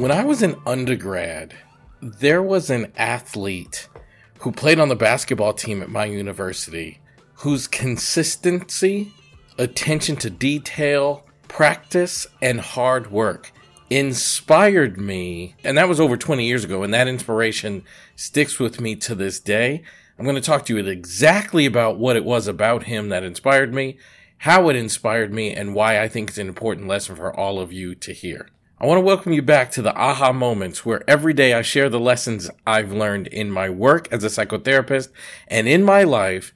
When I was an undergrad, there was an athlete who played on the basketball team at my university whose consistency, attention to detail, practice, and hard work inspired me. And that was over 20 years ago, and that inspiration sticks with me to this day. I'm going to talk to you exactly about what it was about him that inspired me, how it inspired me, and why I think it's an important lesson for all of you to hear. I want to welcome you back to the aha moments where every day I share the lessons I've learned in my work as a psychotherapist and in my life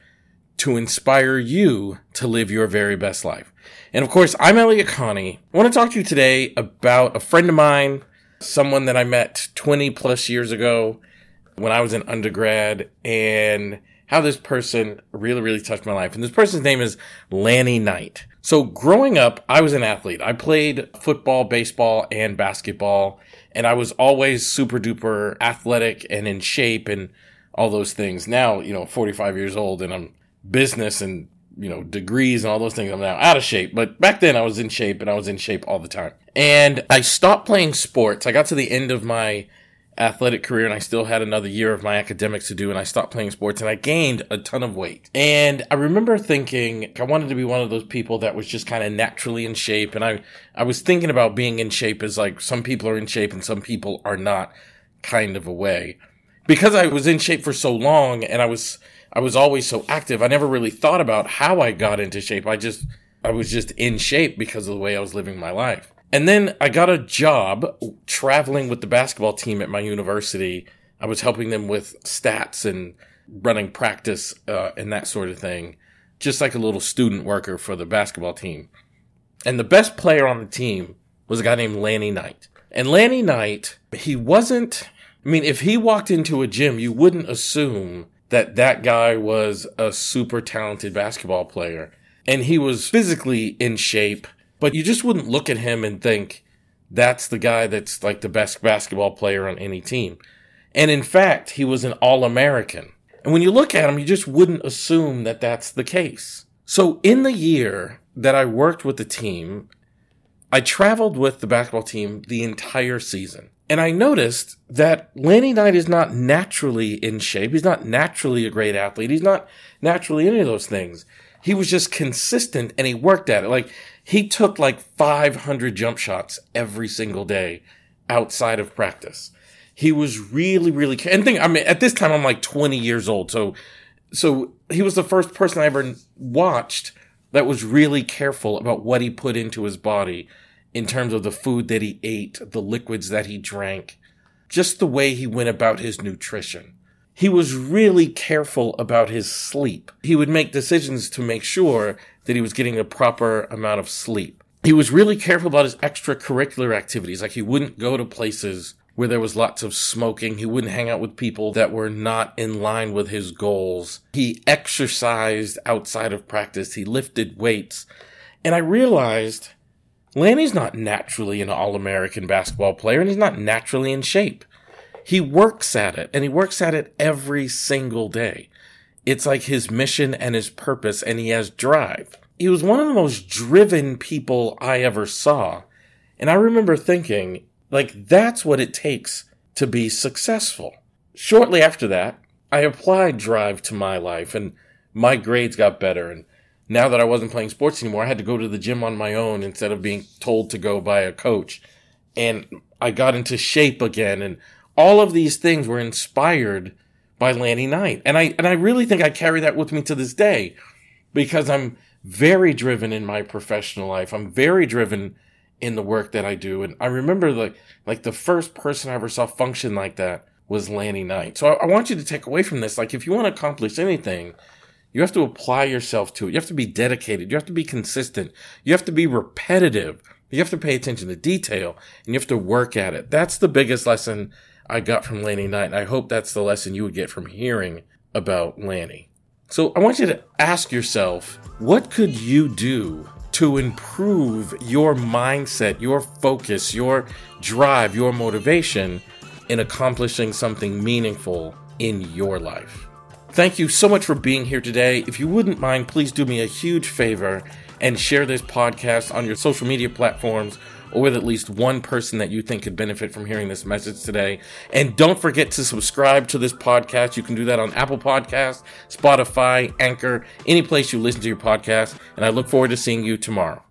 to inspire you to live your very best life. And of course, I'm Elliott Connie. I want to talk to you today about a friend of mine, someone that I met 20 plus years ago when I was an undergrad and how this person really, really touched my life. And this person's name is Lanny Knight. So growing up, I was an athlete. I played football, baseball, and basketball. And I was always super duper athletic and in shape and all those things. Now, you know, 45 years old and I'm business and, you know, degrees and all those things. I'm now out of shape. But back then I was in shape and I was in shape all the time. And I stopped playing sports. I got to the end of my athletic career and I still had another year of my academics to do and I stopped playing sports and I gained a ton of weight. And I remember thinking I wanted to be one of those people that was just kind of naturally in shape and I I was thinking about being in shape as like some people are in shape and some people are not kind of a way. Because I was in shape for so long and I was I was always so active, I never really thought about how I got into shape. I just I was just in shape because of the way I was living my life. And then I got a job traveling with the basketball team at my university. I was helping them with stats and running practice uh, and that sort of thing, just like a little student worker for the basketball team. And the best player on the team was a guy named Lanny Knight. And Lanny Knight, he wasn't, I mean, if he walked into a gym, you wouldn't assume that that guy was a super talented basketball player. And he was physically in shape but you just wouldn't look at him and think that's the guy that's like the best basketball player on any team. And in fact, he was an All American. And when you look at him, you just wouldn't assume that that's the case. So in the year that I worked with the team, I traveled with the basketball team the entire season. And I noticed that Lanny Knight is not naturally in shape. He's not naturally a great athlete. He's not naturally any of those things. He was just consistent and he worked at it. Like he took like 500 jump shots every single day outside of practice. He was really, really, and think, I mean, at this time, I'm like 20 years old. So, so he was the first person I ever watched that was really careful about what he put into his body in terms of the food that he ate, the liquids that he drank, just the way he went about his nutrition. He was really careful about his sleep. He would make decisions to make sure that he was getting a proper amount of sleep. He was really careful about his extracurricular activities. Like he wouldn't go to places where there was lots of smoking. He wouldn't hang out with people that were not in line with his goals. He exercised outside of practice. He lifted weights. And I realized Lanny's not naturally an all American basketball player and he's not naturally in shape. He works at it and he works at it every single day. It's like his mission and his purpose, and he has drive. He was one of the most driven people I ever saw. And I remember thinking, like, that's what it takes to be successful. Shortly after that, I applied drive to my life, and my grades got better. And now that I wasn't playing sports anymore, I had to go to the gym on my own instead of being told to go by a coach. And I got into shape again, and all of these things were inspired by Lanny Knight. And I, and I really think I carry that with me to this day because I'm very driven in my professional life. I'm very driven in the work that I do. And I remember like, like the first person I ever saw function like that was Lanny Knight. So I, I want you to take away from this. Like if you want to accomplish anything, you have to apply yourself to it. You have to be dedicated. You have to be consistent. You have to be repetitive. You have to pay attention to detail and you have to work at it. That's the biggest lesson I got from Lanny Knight. And I hope that's the lesson you would get from hearing about Lanny. So I want you to ask yourself, what could you do to improve your mindset, your focus, your drive, your motivation in accomplishing something meaningful in your life? Thank you so much for being here today. If you wouldn't mind, please do me a huge favor and share this podcast on your social media platforms or with at least one person that you think could benefit from hearing this message today. And don't forget to subscribe to this podcast. You can do that on Apple Podcasts, Spotify, Anchor, any place you listen to your podcast. And I look forward to seeing you tomorrow.